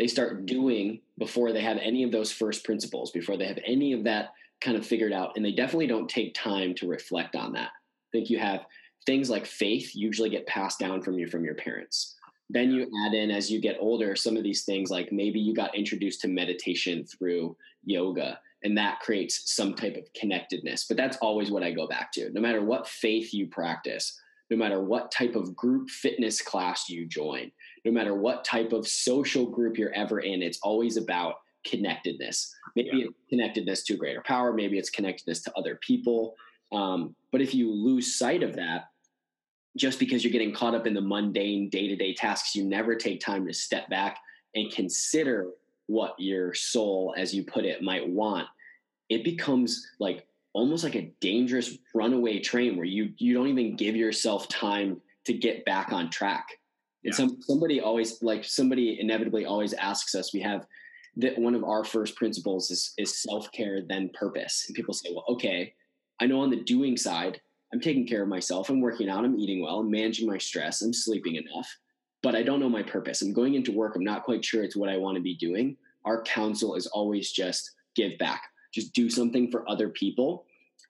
they start doing before they have any of those first principles, before they have any of that kind of figured out. And they definitely don't take time to reflect on that. I think you have things like faith usually get passed down from you from your parents. Then you add in as you get older some of these things like maybe you got introduced to meditation through yoga and that creates some type of connectedness. But that's always what I go back to. No matter what faith you practice, no matter what type of group fitness class you join, no matter what type of social group you're ever in, it's always about connectedness. Maybe yeah. it's connectedness to a greater power, maybe it's connectedness to other people. Um, but if you lose sight of that, just because you're getting caught up in the mundane day to day tasks, you never take time to step back and consider what your soul, as you put it, might want. It becomes like almost like a dangerous runaway train where you you don't even give yourself time to get back on track and some somebody always like somebody inevitably always asks us. We have that one of our first principles is is self care then purpose. And people say, well, okay, I know on the doing side, I'm taking care of myself. I'm working out. I'm eating well. I'm managing my stress. I'm sleeping enough. But I don't know my purpose. I'm going into work. I'm not quite sure it's what I want to be doing. Our counsel is always just give back, just do something for other people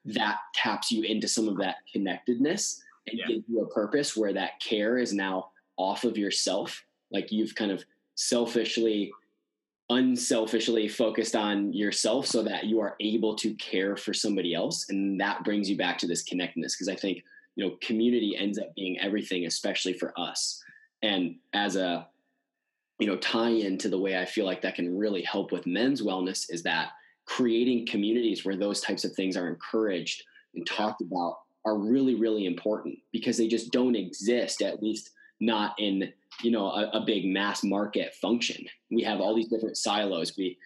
that taps you into some of that connectedness and yeah. gives you a purpose where that care is now off of yourself. Like you've kind of selfishly unselfishly focused on yourself so that you are able to care for somebody else. And that brings you back to this connectedness because i think you know community ends up being everything especially for us. And as a you know tie in to the way i feel like that can really help with men's wellness is that creating communities where those types of things are encouraged and talked about are really really important because they just don't exist at least not in you know a, a, big mass market function. We have all these different silos. We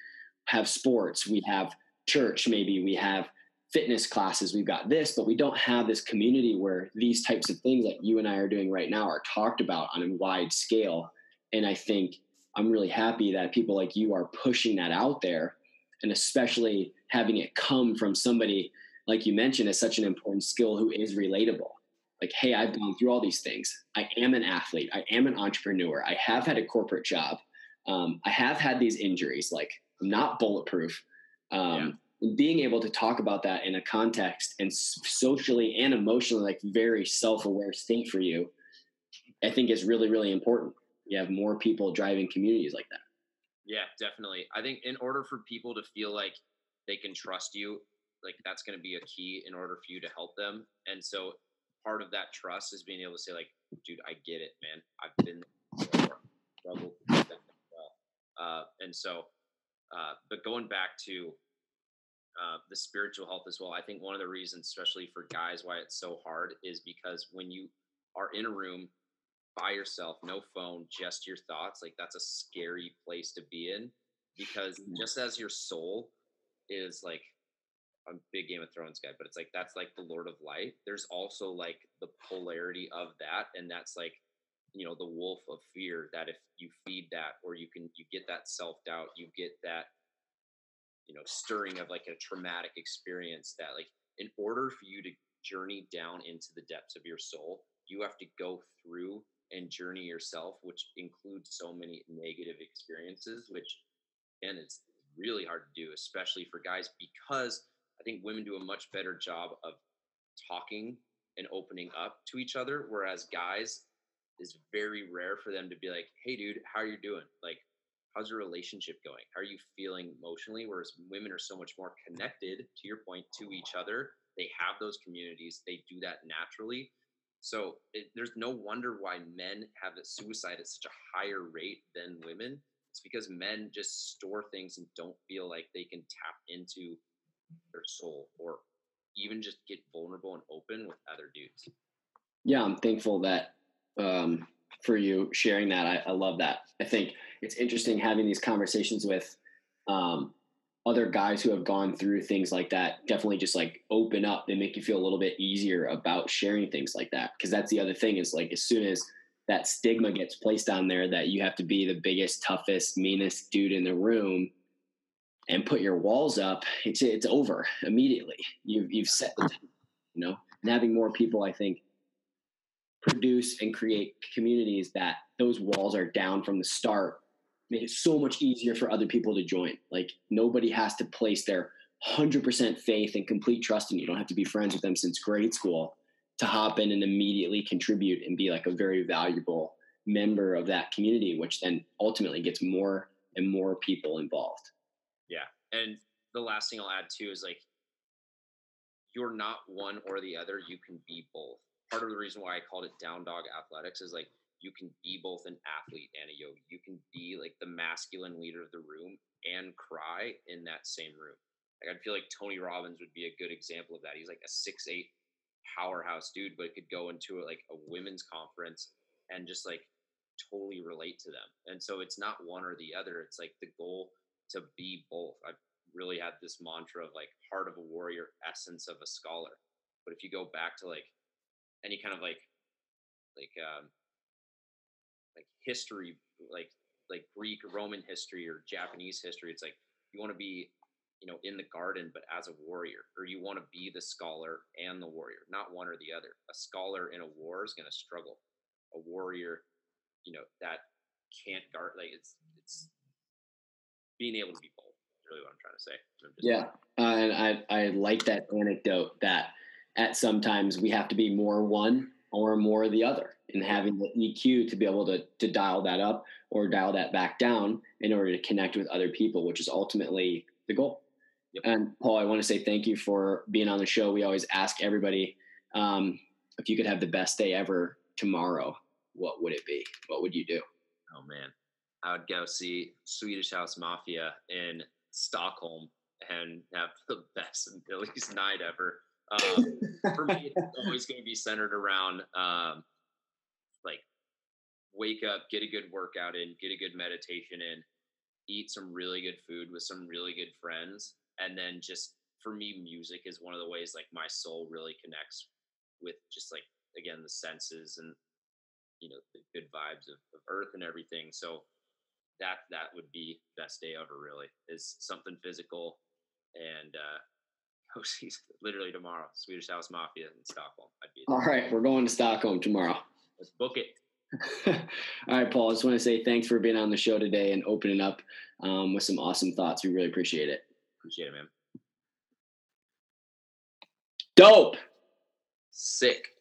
have sports we have church maybe we have fitness classes we've got this but we don't have this community where these types of things that you and i are doing right now are talked about on a wide scale. And i think i'm really happy that people like you are pushing that out there and especially having it come from somebody like you mentioned is such an important skill who is relatable like, hey, I've gone through all these things. I am an athlete. I am an entrepreneur. I have had a corporate job. Um, I have had these injuries. Like, I'm not bulletproof. Um, yeah. Being able to talk about that in a context and socially and emotionally, like very self-aware state for you, I think is really, really important. You have more people driving communities like that. Yeah, definitely. I think in order for people to feel like they can trust you, like that's going to be a key in order for you to help them. And so part of that trust is being able to say like, dude, I get it, man. I've been struggled with that well. Uh, and so, uh, but going back to uh, the spiritual health as well, I think one of the reasons, especially for guys, why it's so hard is because when you are in a room by yourself, no phone, just your thoughts, like that's a scary place to be in because just as your soul is like I'm big Game of Thrones guy, but it's like that's like the Lord of Light. There's also like the polarity of that, and that's like you know the wolf of fear. That if you feed that, or you can you get that self doubt, you get that you know stirring of like a traumatic experience. That like in order for you to journey down into the depths of your soul, you have to go through and journey yourself, which includes so many negative experiences, which again it's really hard to do, especially for guys because I think women do a much better job of talking and opening up to each other, whereas guys is very rare for them to be like, "Hey, dude, how are you doing? Like, how's your relationship going? How are you feeling emotionally?" Whereas women are so much more connected, to your point, to each other. They have those communities. They do that naturally. So it, there's no wonder why men have suicide at such a higher rate than women. It's because men just store things and don't feel like they can tap into their soul or even just get vulnerable and open with other dudes. Yeah, I'm thankful that um, for you sharing that. I, I, love that. I think it's interesting having these conversations with um, other guys who have gone through things like that. Definitely just like open up. They make you feel a little bit easier about sharing things like that. Because that's the other thing is like as soon as that stigma gets placed on there that you have to be the biggest, toughest, meanest dude in the room and put your walls up, it's it's over immediately. You've you've set the you know, and having more people, I think, produce and create communities that those walls are down from the start make it so much easier for other people to join. Like nobody has to place their 100% faith and complete trust in you. You don't have to be friends with them since grade school to hop in and immediately contribute and be like a very valuable member of that community, which then ultimately gets more and more people involved. Yeah. And the last thing I'll add too is like you're not one or the other, you can be both. Part of the reason why I called it down dog athletics is like you can be both an athlete and a yogi. You can be like the masculine leader of the room and cry in that same room. Like I feel like Tony Robbins would be a good example of that. He's like a six eight powerhouse dude, but could go into a, like a women's conference and just like totally relate to them. And so it's not one or the other. It's like the goal to be both. I've really had this mantra of like heart of a warrior, essence of a scholar. But if you go back to like any kind of like like um like history, like like Greek, Roman history or Japanese history, it's like you want to be you know, in the garden, but as a warrior, or you want to be the scholar and the warrior, not one or the other. A scholar in a war is going to struggle. A warrior, you know, that can't guard, like it's, it's being able to be bold. Is really what I'm trying to say. Yeah, uh, and I I like that anecdote that at sometimes we have to be more one or more the other, and having the EQ to be able to to dial that up or dial that back down in order to connect with other people, which is ultimately the goal. Yep. And Paul, I want to say thank you for being on the show. We always ask everybody um, if you could have the best day ever tomorrow, what would it be? What would you do? Oh man, I would go see Swedish House Mafia in Stockholm and have the best Billy's night ever. Um, for me, it's always going to be centered around um, like wake up, get a good workout in, get a good meditation in, eat some really good food with some really good friends, and then just for me, music is one of the ways like my soul really connects with just like again the senses and you know the good vibes of, of earth and everything. So that that would be best day ever really is something physical and uh oh geez, literally tomorrow swedish house mafia in stockholm i'd be all right we're going to stockholm tomorrow. Let's book it. All right paul i just want to say thanks for being on the show today and opening up um, with some awesome thoughts. We really appreciate it. Appreciate it man. Dope! Sick